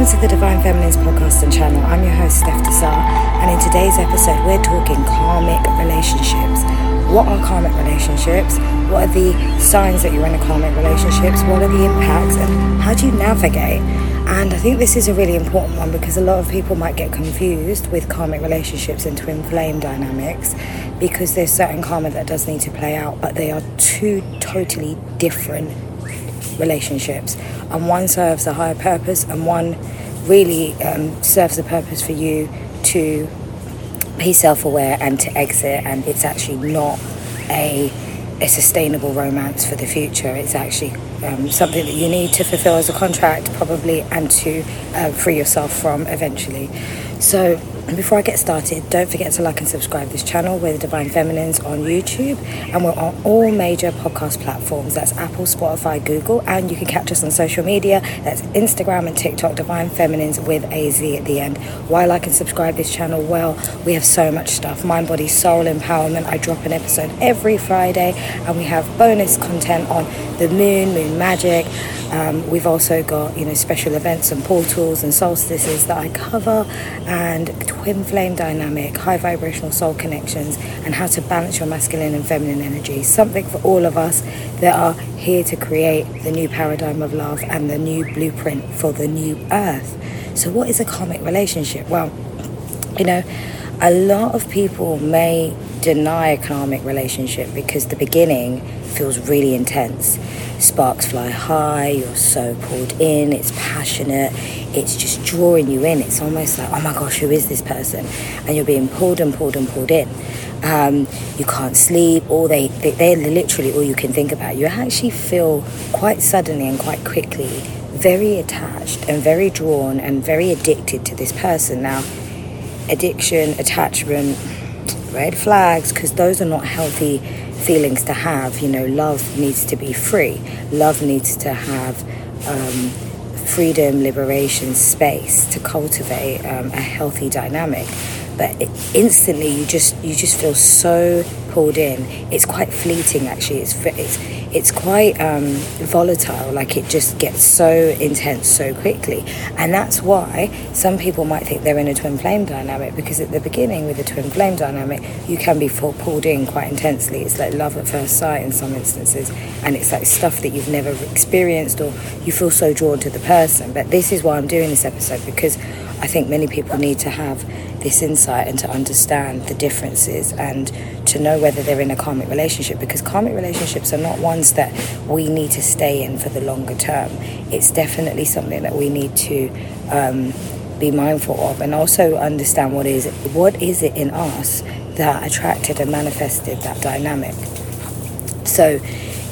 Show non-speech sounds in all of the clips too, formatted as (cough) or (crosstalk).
welcome to the Divine Feminines podcast and channel. I'm your host, Steph Desar, and in today's episode, we're talking karmic relationships. What are karmic relationships? What are the signs that you're in a karmic relationships? What are the impacts, and how do you navigate? And I think this is a really important one because a lot of people might get confused with karmic relationships and twin flame dynamics because there's certain karma that does need to play out, but they are two totally different relationships. And one serves a higher purpose, and one really um, serves a purpose for you to be self aware and to exit. And it's actually not a a sustainable romance for the future. It's actually um, something that you need to fulfill as a contract, probably, and to uh, free yourself from eventually. So, before I get started, don't forget to like and subscribe this channel. We're the Divine Feminines on YouTube, and we're on all major podcast platforms. That's Apple, Spotify, Google, and you can catch us on social media. That's Instagram and TikTok, Divine Feminines with AZ at the end. Why like and subscribe this channel? Well, we have so much stuff mind, body, soul empowerment. I drop an episode every Friday, and we have bonus content on the moon, moon magic. Um, we've also got you know special events and portals and solstices that I cover, and twin flame dynamic, high vibrational soul connections, and how to balance your masculine and feminine energy. Something for all of us that are here to create the new paradigm of love and the new blueprint for the new earth. So, what is a karmic relationship? Well, you know, a lot of people may deny a karmic relationship because the beginning feels really intense. Sparks fly high, you're so pulled in, it's passionate, it's just drawing you in. It's almost like, oh my gosh, who is this person? And you're being pulled and pulled and pulled in. Um, you can't sleep, or they, they, they're literally all you can think about. You actually feel quite suddenly and quite quickly very attached and very drawn and very addicted to this person. Now, addiction, attachment, red flags, because those are not healthy feelings to have. You know, love needs to be free. Love needs to have um, freedom, liberation, space to cultivate um, a healthy dynamic. But instantly, you just you just feel so pulled in. It's quite fleeting, actually. It's it's it's quite um, volatile. Like it just gets so intense so quickly, and that's why some people might think they're in a twin flame dynamic because at the beginning with a twin flame dynamic, you can be pulled in quite intensely. It's like love at first sight in some instances, and it's like stuff that you've never experienced or you feel so drawn to the person. But this is why I'm doing this episode because I think many people need to have this insight and to understand the differences and to know whether they're in a karmic relationship because karmic relationships are not ones that we need to stay in for the longer term. It's definitely something that we need to um, be mindful of and also understand what is what is it in us that attracted and manifested that dynamic. So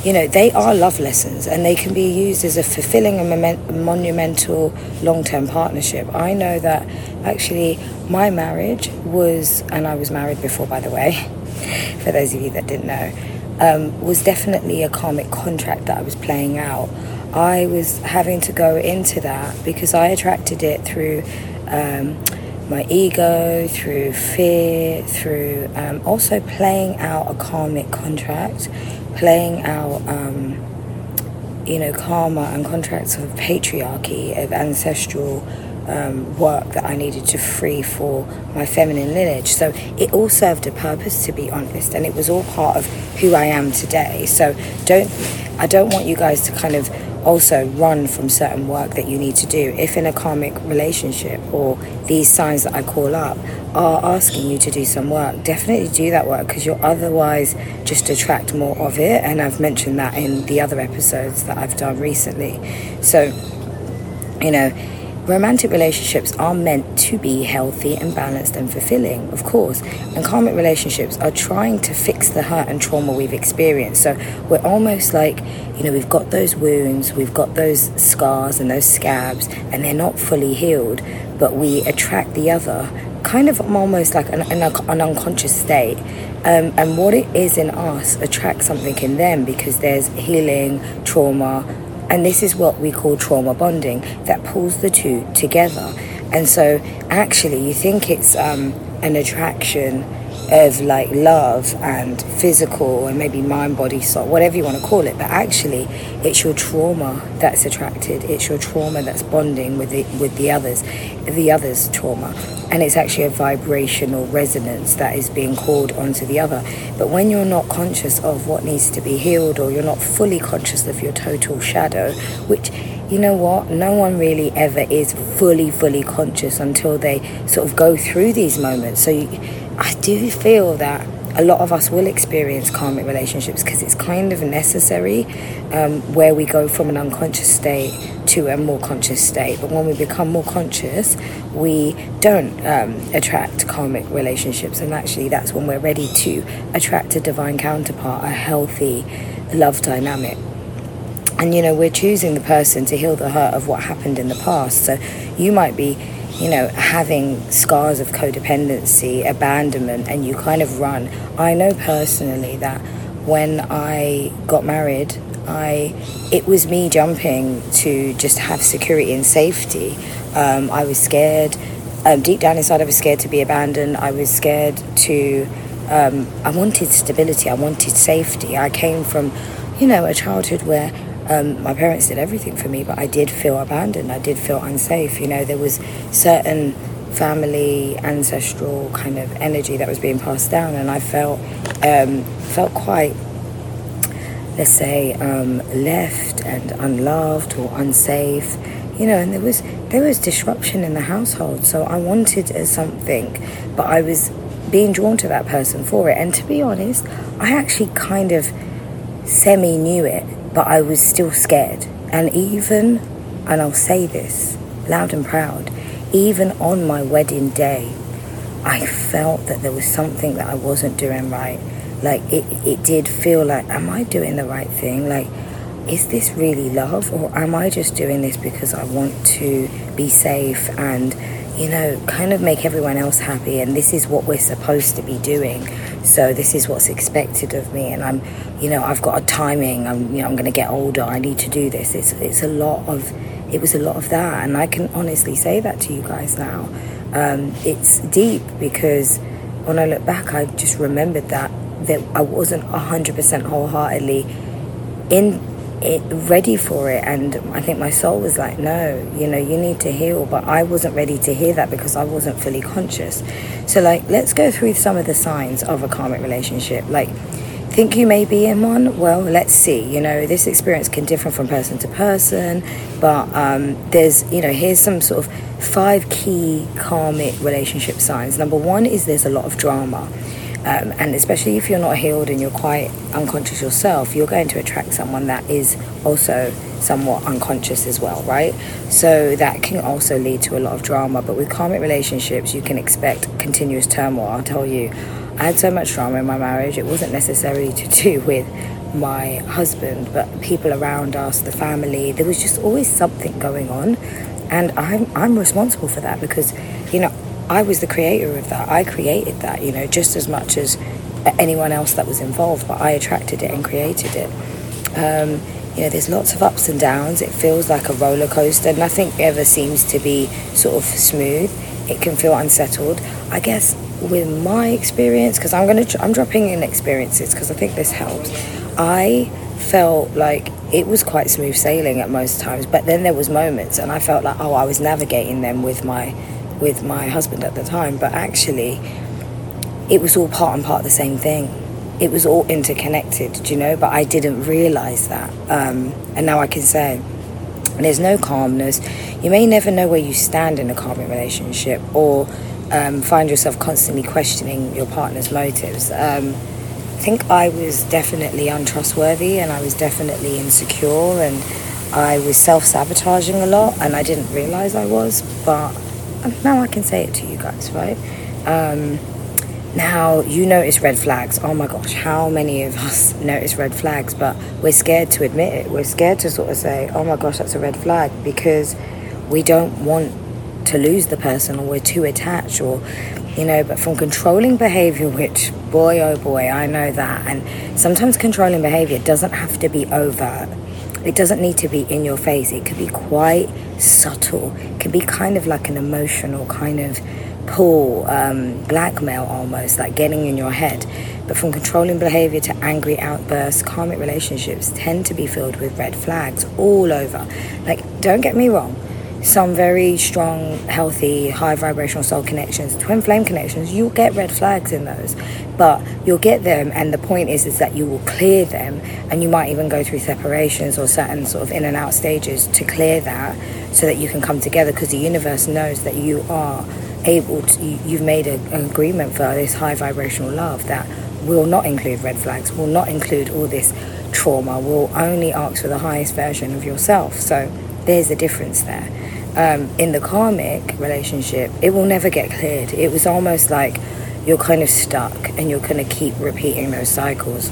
you know, they are love lessons and they can be used as a fulfilling and monumental long term partnership. I know that actually my marriage was, and I was married before, by the way, (laughs) for those of you that didn't know, um, was definitely a karmic contract that I was playing out. I was having to go into that because I attracted it through. Um, my ego, through fear, through um, also playing out a karmic contract playing out, um, you know, karma and contracts of patriarchy, of ancestral um, work that I needed to free for my feminine lineage. So it all served a purpose, to be honest, and it was all part of who I am today. So don't, I don't want you guys to kind of also run from certain work that you need to do. If in a karmic relationship or these signs that I call up are asking you to do some work, definitely do that work because you'll otherwise just attract more of it. And I've mentioned that in the other episodes that I've done recently. So, you know, Romantic relationships are meant to be healthy and balanced and fulfilling, of course. And karmic relationships are trying to fix the hurt and trauma we've experienced. So we're almost like, you know, we've got those wounds, we've got those scars and those scabs, and they're not fully healed, but we attract the other kind of almost like an, an, an unconscious state. Um, and what it is in us attracts something in them because there's healing, trauma, and this is what we call trauma bonding that pulls the two together. And so, actually, you think it's um, an attraction of like love and physical and maybe mind, body, soul, whatever you want to call it. But actually, it's your trauma that's attracted. It's your trauma that's bonding with it with the others, the others' trauma, and it's actually a vibrational resonance that is being called onto the other. But when you're not conscious of what needs to be healed, or you're not fully conscious of your total shadow, which you know what? No one really ever is fully, fully conscious until they sort of go through these moments. So you, I do feel that a lot of us will experience karmic relationships because it's kind of necessary um, where we go from an unconscious state to a more conscious state. But when we become more conscious, we don't um, attract karmic relationships, and actually, that's when we're ready to attract a divine counterpart, a healthy love dynamic. And you know we're choosing the person to heal the hurt of what happened in the past. So you might be you know having scars of codependency abandonment and you kind of run. I know personally that when i got married i it was me jumping to just have security and safety. Um, i was scared um, deep down inside i was scared to be abandoned. I was scared to um, i wanted stability i wanted safety. I came from you know a childhood where um, my parents did everything for me, but I did feel abandoned. I did feel unsafe. You know, there was certain family ancestral kind of energy that was being passed down, and I felt um, felt quite, let's say, um, left and unloved or unsafe. You know, and there was there was disruption in the household. So I wanted something, but I was being drawn to that person for it. And to be honest, I actually kind of semi knew it but I was still scared. And even, and I'll say this loud and proud, even on my wedding day, I felt that there was something that I wasn't doing right. Like it, it did feel like, am I doing the right thing? Like, is this really love, or am I just doing this because I want to be safe and, you know, kind of make everyone else happy? And this is what we're supposed to be doing. So this is what's expected of me, and I'm, you know, I've got a timing. I'm, you know, I'm going to get older. I need to do this. It's it's a lot of, it was a lot of that, and I can honestly say that to you guys now. Um, it's deep because when I look back, I just remembered that that I wasn't hundred percent wholeheartedly in it, ready for it. And i think my soul was like no you know you need to heal. But i wasn't ready to hear that because i wasn't fully conscious. So like let's go through some of the signs of a karmic relationship. Like think you may be in one? Well let's see. You know this experience can differ from person to person. But um, there's you know here's some sort of five key karmic relationship signs. Number one is there's a lot of drama um, and especially if you're not healed and you're quite unconscious yourself, you're going to attract someone that is also somewhat unconscious as well, right? So that can also lead to a lot of drama. But with karmic relationships, you can expect continuous turmoil. I'll tell you, I had so much drama in my marriage, it wasn't necessarily to do (laughs) with my husband, but people around us, the family. There was just always something going on. And I'm, I'm responsible for that because, you know, I was the creator of that. I created that, you know, just as much as anyone else that was involved, but I attracted it and created it. Um, you know, there's lots of ups and downs. It feels like a roller coaster. Nothing ever seems to be sort of smooth. It can feel unsettled. I guess with my experience, because I'm gonna, I'm dropping in experiences because I think this helps. I felt like it was quite smooth sailing at most times, but then there was moments, and I felt like, oh, I was navigating them with my with my husband at the time, but actually, it was all part and part of the same thing. It was all interconnected, do you know, but I didn't realize that. Um, and now I can say, there's no calmness. You may never know where you stand in a karmic relationship or um, find yourself constantly questioning your partner's motives. Um, I think I was definitely untrustworthy and I was definitely insecure and I was self sabotaging a lot and I didn't realize I was, but now I can say it to you guys, right? Um, now you notice red flags. Oh my gosh, how many of us (laughs) notice red flags? But we're scared to admit it. We're scared to sort of say, "Oh my gosh, that's a red flag," because we don't want to lose the person, or we're too attached, or you know. But from controlling behavior, which boy oh boy, I know that, and sometimes controlling behavior doesn't have to be overt. It doesn't need to be in your face. It could be quite subtle. Can be kind of like an emotional kind of pull, um, blackmail almost, like getting in your head. But from controlling behavior to angry outbursts, karmic relationships tend to be filled with red flags all over. Like, don't get me wrong, some very strong, healthy, high vibrational soul connections, twin flame connections, you'll get red flags in those. But you'll get them, and the point is, is that you will clear them, and you might even go through separations or certain sort of in and out stages to clear that so that you can come together because the universe knows that you are able to, you've made a, an agreement for this high vibrational love that will not include red flags, will not include all this trauma, will only ask for the highest version of yourself. So there's a difference there. Um, in the karmic relationship, it will never get cleared. It was almost like you're kind of stuck and you're going to keep repeating those cycles.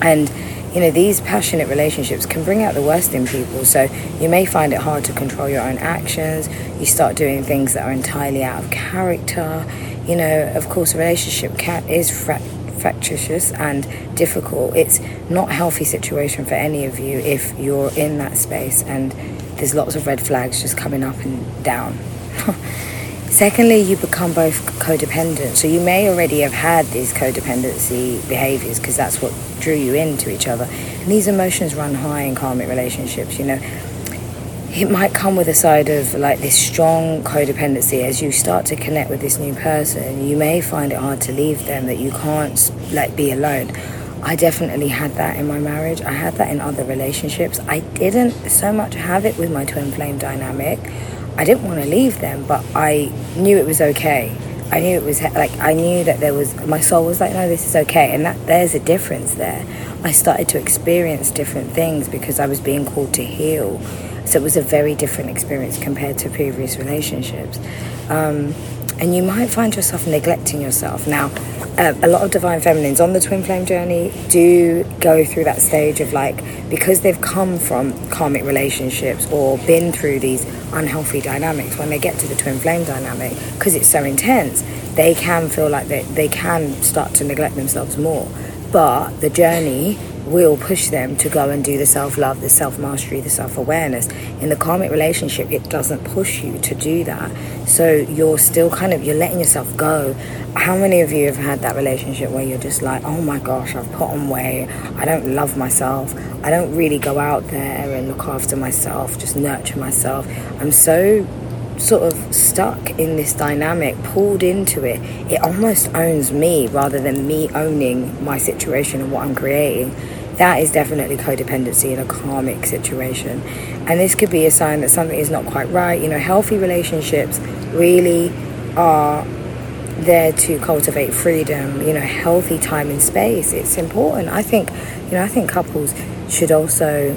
And you know, these passionate relationships can bring out the worst in people. So you may find it hard to control your own actions. You start doing things that are entirely out of character. You know, of course, a relationship can, is fra- fractious and difficult. It's not a healthy situation for any of you if you're in that space and there's lots of red flags just coming up and down. (laughs) Secondly, you become both codependent. So you may already have had these codependency behaviors because that's what drew you into each other. And these emotions run high in karmic relationships, you know. It might come with a side of like this strong codependency as you start to connect with this new person. You may find it hard to leave them, that you can't like be alone. I definitely had that in my marriage. I had that in other relationships. I didn't so much have it with my twin flame dynamic. I didn't want to leave them, but I knew it was okay. I knew it was like I knew that there was my soul was like, no, this is okay, and that there's a difference there. I started to experience different things because I was being called to heal. So it was a very different experience compared to previous relationships. Um, and you might find yourself neglecting yourself. Now, uh, a lot of divine feminines on the twin flame journey do go through that stage of like, because they've come from karmic relationships or been through these unhealthy dynamics, when they get to the twin flame dynamic, because it's so intense, they can feel like they, they can start to neglect themselves more. But the journey will push them to go and do the self love, the self mastery, the self awareness. In the karmic relationship, it doesn't push you to do that. So you're still kind of you're letting yourself go. How many of you have had that relationship where you're just like, oh my gosh, I've put on weight, I don't love myself, I don't really go out there and look after myself, just nurture myself. I'm so sort of stuck in this dynamic, pulled into it, it almost owns me rather than me owning my situation and what I'm creating that is definitely codependency in a karmic situation. And this could be a sign that something is not quite right. You know, healthy relationships really are there to cultivate freedom, you know, healthy time and space. It's important. I think, you know, I think couples should also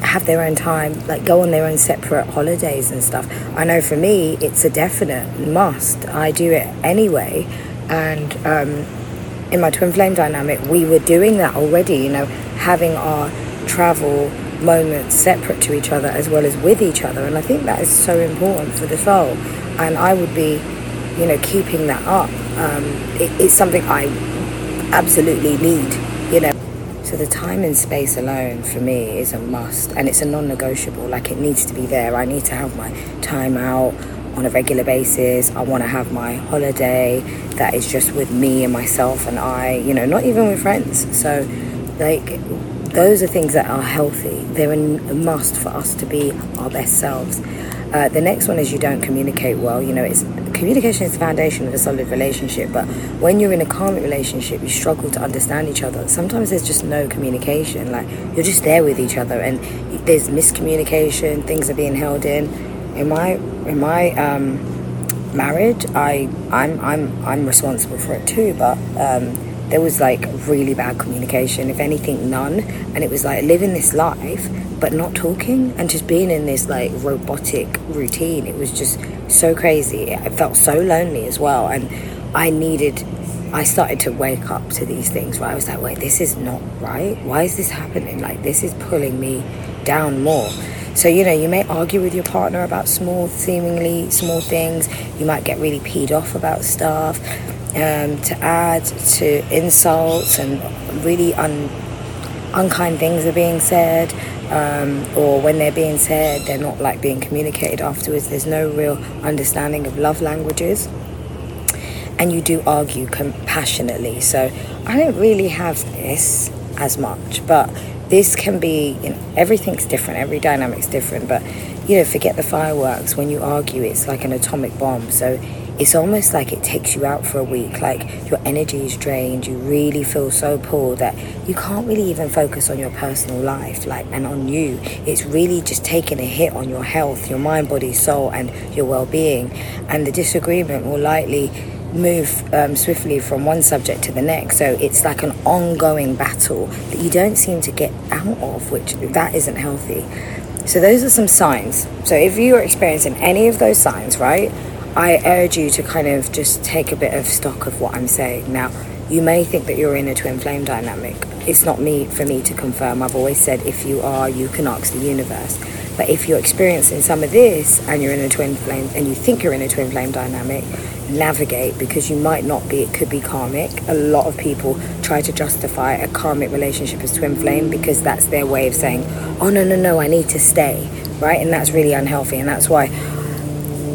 have their own time, like go on their own separate holidays and stuff. I know for me, it's a definite must. I do it anyway. And, um, in my twin flame dynamic, we were doing that already, you know, having our travel moments separate to each other as well as with each other. And I think that is so important for the soul. And I would be, you know, keeping that up. Um, it, it's something I absolutely need, you know. So the time and space alone for me is a must and it's a non negotiable. Like it needs to be there. I need to have my time out on a regular basis. I want to have my holiday that is just with me and myself and I, you know, not even with friends. So, like, those are things that are healthy. They're a must for us to be our best selves. Uh, the next one is you don't communicate well. You know, it's communication is the foundation of a solid relationship. But when you're in a karmic relationship, you struggle to understand each other. Sometimes there's just no communication. Like you're just there with each other, and there's miscommunication. Things are being held in in my in my um, marriage, I I'm I'm I'm responsible for it too. But um, there was like really bad communication, if anything, none. And it was like living this life, but not talking and just being in this like robotic routine. It was just so crazy. I felt so lonely as well, and I needed. I started to wake up to these things where I was like, wait, this is not right. Why is this happening? Like, this is pulling me down more. So, you know, you may argue with your partner about small, seemingly small things. You might get really peed off about stuff. Um, to add to insults and really un- unkind things are being said, um, or when they're being said, they're not like being communicated afterwards. There's no real understanding of love languages. and you do argue compassionately. So I don't really have this as much, but this can be, you know, everything's different, every dynamic's different, but you know, forget the fireworks. When you argue, it's like an atomic bomb. So it's almost like it takes you out for a week. Like your energy is drained. You really feel so poor that you can't really even focus on your personal life, like and on you. It's really just taking a hit on your health, your mind, body, soul, and your well-being. And the disagreement will likely move um, swiftly from one subject to the next. So it's like an ongoing battle that you don't seem to get out of, which that isn't healthy. So those are some signs. So if you are experiencing any of those signs, right? I urge you to kind of just take a bit of stock of what I'm saying. Now, you may think that you're in a twin flame dynamic. It's not me for me to confirm. I've always said if you are, you can ask the universe. But if you're experiencing some of this and you're in a twin flame and you think you're in a twin flame dynamic, navigate because you might not be. It could be karmic. A lot of people try to justify a karmic relationship as twin flame because that's their way of saying, oh, no, no, no, I need to stay, right? And that's really unhealthy. And that's why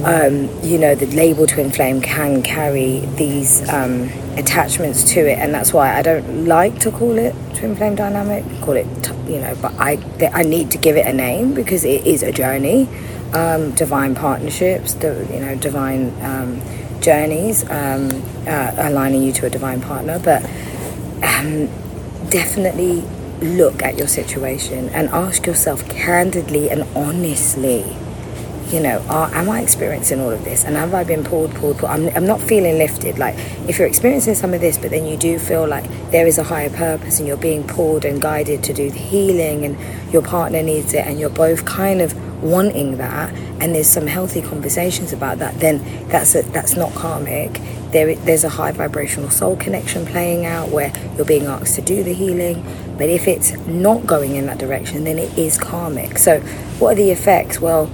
um, you know, the label twin flame can carry these um, attachments to it, and that's why I don't like to call it twin flame dynamic. Call it, you know, but I I need to give it a name because it is a journey. Um, divine partnerships, the, you know, divine um, journeys, um, uh, aligning you to a divine partner, but um, definitely look at your situation and ask yourself candidly and honestly you know, are, am I experiencing all of this? And have I been pulled, pulled, pulled? I'm, I'm not feeling lifted. Like, if you're experiencing some of this, but then you do feel like there is a higher purpose and you're being pulled and guided to do the healing and your partner needs it and you're both kind of wanting that and there's some healthy conversations about that, then that's, a, that's not karmic. There, there's a high vibrational soul connection playing out where you're being asked to do the healing. But if it's not going in that direction, then it is karmic. So, what are the effects? Well,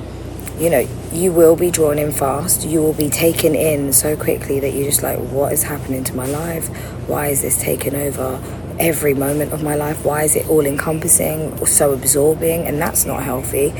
you know, you will be drawn in fast. You will be taken in so quickly that you're just like, what is happening to my life? Why is this taking over every moment of my life? Why is it all encompassing or so absorbing? And that's not healthy.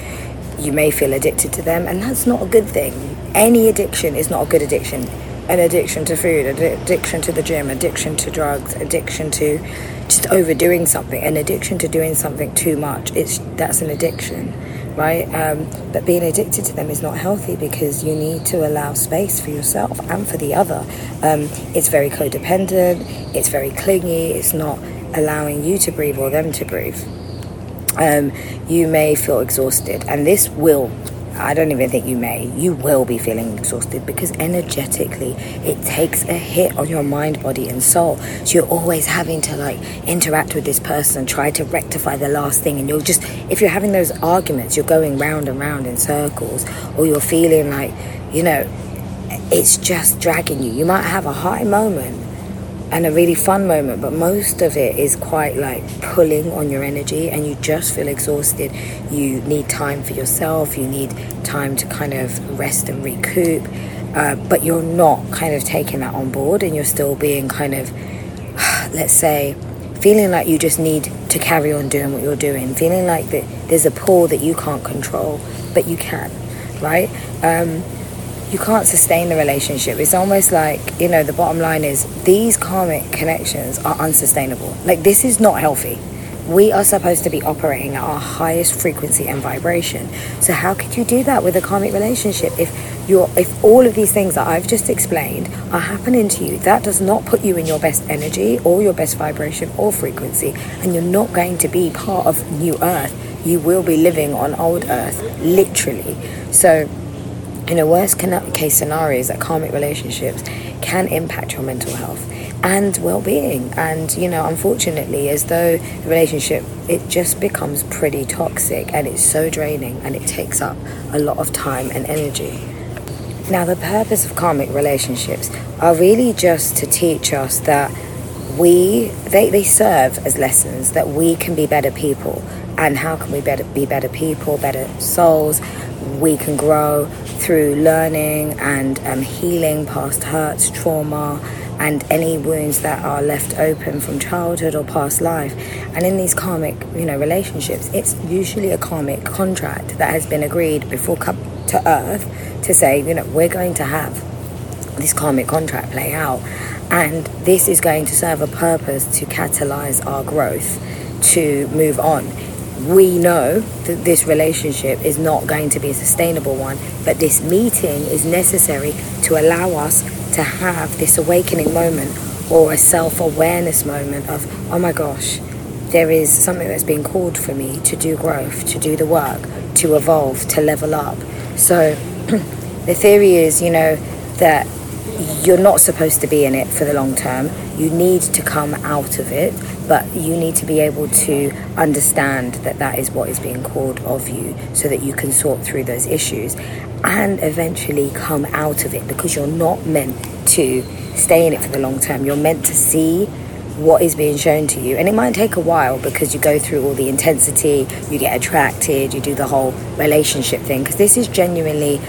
You may feel addicted to them, and that's not a good thing. Any addiction is not a good addiction. An addiction to food, addiction to the gym, addiction to drugs, addiction to just overdoing something, an addiction to doing something too much. It's that's an addiction right? Um, but being addicted to them is not healthy because you need to allow space for yourself and for the other. Um, it's very codependent, it's very clingy, it's not allowing you to breathe or them to breathe. Um, you may feel exhausted, and this will I don't even think you may. You will be feeling exhausted because energetically it takes a hit on your mind, body, and soul. So you're always having to like interact with this person, try to rectify the last thing, and you're just, if you're having those arguments, you're going round and round in circles, or you're feeling like, you know, it's just dragging you. You might have a high moment and a really fun moment, but most of it is quite like pulling on your energy and you just feel exhausted. You need time for yourself, you need time to kind of rest and recoup, uh, but you're not kind of taking that on board and you're still being kind of, (sighs) let's say, feeling like you just need to carry on doing what you're doing, feeling like that there's a pull that you can't control, but you can, right? Um, you can't sustain the relationship. It's almost like, you know, the bottom line is these karmic connections are unsustainable. Like, this is not healthy. We are supposed to be operating at our highest frequency and vibration. So, how could you do that with a karmic relationship if you're, if all of these things that I've just explained are happening to you? That does not put you in your best energy or your best vibration or frequency, and you're not going to be part of New Earth. You will be living on old Earth, literally. So, in a worst case scenarios that karmic relationships can impact your mental health and well-being. And you know unfortunately as though the relationship it just becomes pretty toxic and it's so draining and it takes up a lot of time and energy. Now the purpose of karmic relationships are really just to teach us that we they, they serve as lessons that we can be better people. And how can we better be better people better souls? We can grow through learning and um, healing past hurts, trauma, and any wounds that are left open from childhood or past life. And in these karmic, you know, relationships, it's usually a karmic contract that has been agreed before come to earth to say, you know, we're going to have this karmic contract play out. And this is going to serve a purpose to catalyze our growth to move on. We know that this relationship is not going to be a sustainable one, but this meeting is necessary to allow us to have this awakening moment or a self awareness moment of, oh my gosh, there is something that's being called for me to do growth, to do the work, to evolve, to level up. So (clears throat) the theory is, you know, that you're not supposed to be in it for the long term. You need to come out of it, but you need to be able to understand that that is what is being called of you so that you can sort through those issues and eventually come out of it because you're not meant to stay in it for the long term. You're meant to see what is being shown to you. And it might take a while because you go through all the intensity, you get attracted, you do the whole relationship thing because this is genuinely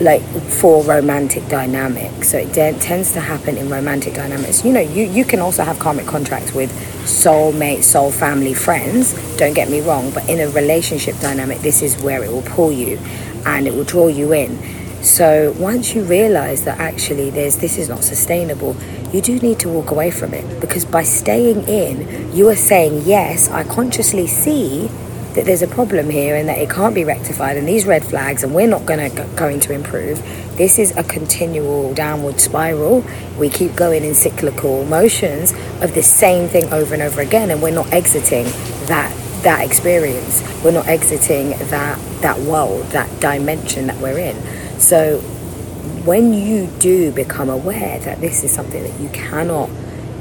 like for romantic dynamics. So it de- tends to happen in romantic dynamics. You know, you, you can also have karmic contracts with soulmate, soul family, friends. Don't get me wrong, but in a relationship dynamic, this is where it will pull you and it will draw you in. So once you realize that actually there's this is not sustainable, you do need to walk away from it because by staying in, you are saying, Yes, I consciously see that there's a problem here and that it can't be rectified and these red flags and we're not going to going to improve. This is a continual downward spiral. We keep going in cyclical motions of the same thing over and over again and we're not exiting that that experience. We're not exiting that that world that dimension that we're in. So when you do become aware that this is something that you cannot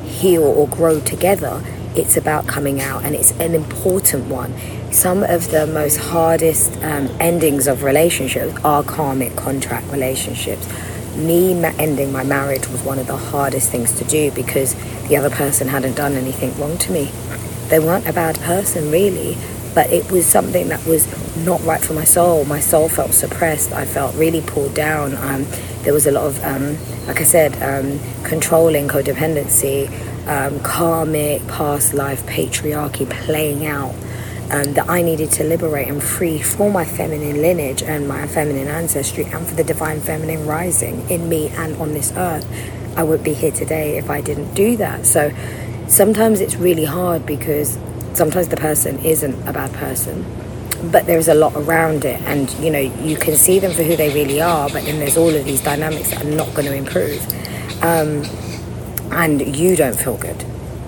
heal or grow together it's about coming out and it's an important one some of the most hardest um, endings of relationships are karmic contract relationships. Me ma- ending my marriage was one of the hardest things to do because the other person hadn't done anything wrong to me. They weren't a bad person, really, but it was something that was not right for my soul. My soul felt suppressed. I felt really pulled down. Um, there was a lot of, um, like I said, um, controlling, codependency, um, karmic, past life patriarchy playing out um, that I needed to liberate and free for my feminine lineage and my feminine ancestry and for the divine feminine rising in me and on this earth. I would be here today if I didn't do that. So sometimes it's really hard because sometimes the person isn't a bad person but there's a lot around it and you know you can see them for who they really are but then there's all of these dynamics that are not going to improve um, and you don't feel good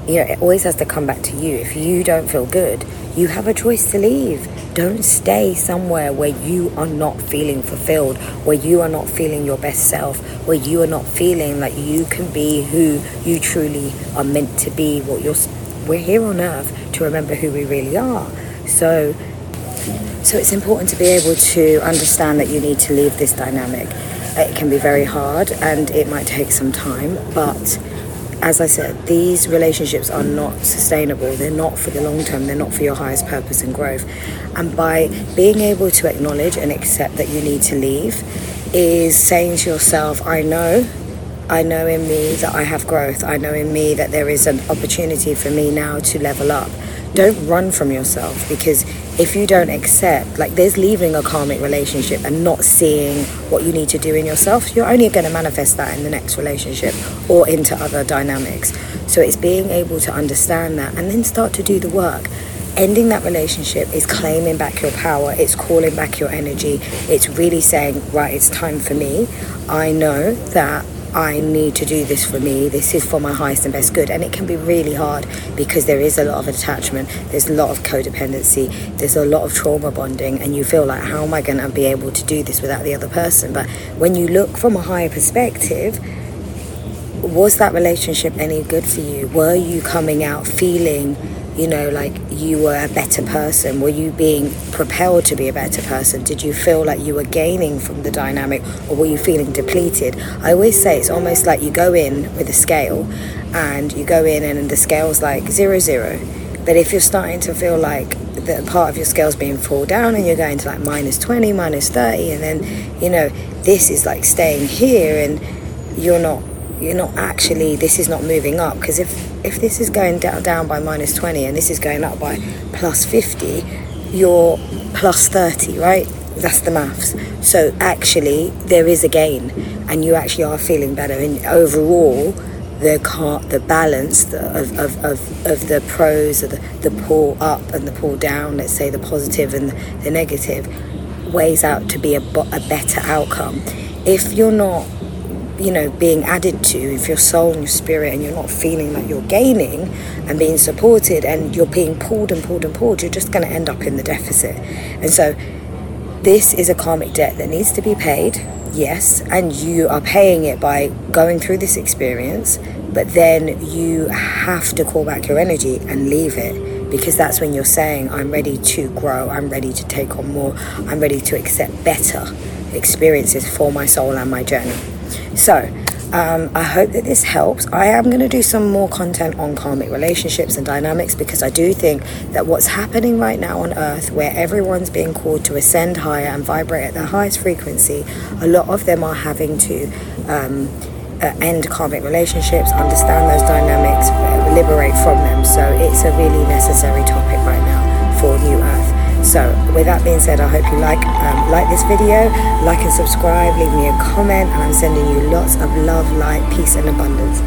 you know it always has to come back to you if you don't feel good you have a choice to leave. Don't stay somewhere where you are not feeling fulfilled, where you are not feeling your best self, where you are not feeling like you can be who you truly are meant to be. What you're, we're here on earth to remember who we really are. So, so it's important to be able to understand that you need to leave this dynamic. It can be very hard and it might take some time, but as I said, these relationships are not sustainable. They're not for the long term. They're not for your highest purpose and growth. And by being able to acknowledge and accept that you need to leave, is saying to yourself, I know I know in me that I have growth. I know in me that there is an opportunity for me now to level up. Don't run from yourself because if you don't accept, like there's leaving a karmic relationship and not seeing what you need to do in yourself, you're only going to manifest that in the next relationship or into other dynamics. So it's being able to understand that and then start to do the work ending that relationship is claiming back your power, it's calling back your energy, it's really saying, right, it's time for me. I know that I need to do this for me, this is for my highest and best good. And it can be really hard because there is a lot of attachment, there's a lot of codependency, there's a lot of trauma bonding, and you feel like, how am I going to be able to do this without the other person? But when you look from a higher perspective, was that relationship any good for you? Were you coming out feeling you know, like you were a better person? Were you being propelled to be a better person? Did you feel like you were gaining from the dynamic or were you feeling depleted? I always say it's almost like you go in with a scale and you go in and the scale's like zero, zero. But if you're starting to feel like the part of your scale's being pulled down and you're going to like minus 20, minus 30, and then, you know, this is like staying here and you're not you're not actually this is not moving up because if if this is going down down by minus 20 and this is going up by plus 50 you're plus 30 right That's the maths. So actually, there is a gain, and you actually are feeling better. And overall, the car, the balance of, of, of, of the pros, of the, the pull up and the pull down, let's say the positive and the negative, weighs out to be a, a better outcome. If you're not you know being added to if your soul and your spirit and you're not feeling like you're gaining and being supported and you're being pulled and pulled and pulled you're just going to end up in the deficit. And so this is a karmic debt that needs to be paid yes and you are paying it by going through this experience but then you have to call back your energy and leave it because that's when you're saying i'm ready to grow i'm ready to take on more i'm ready to accept better experiences for my soul and my journey so, um, I hope that this helps. I am going to do some more content on karmic relationships and dynamics because I do think that what's happening right now on Earth, where everyone's being called to ascend higher and vibrate at the highest frequency, a lot of them are having to um, uh, end karmic relationships, understand those dynamics, liberate from them. So, it's a really necessary topic right now for New Earth. So, with that being said, I hope you like um, like this video, like and subscribe, leave me a comment, and I'm sending you lots of love, light, peace, and abundance.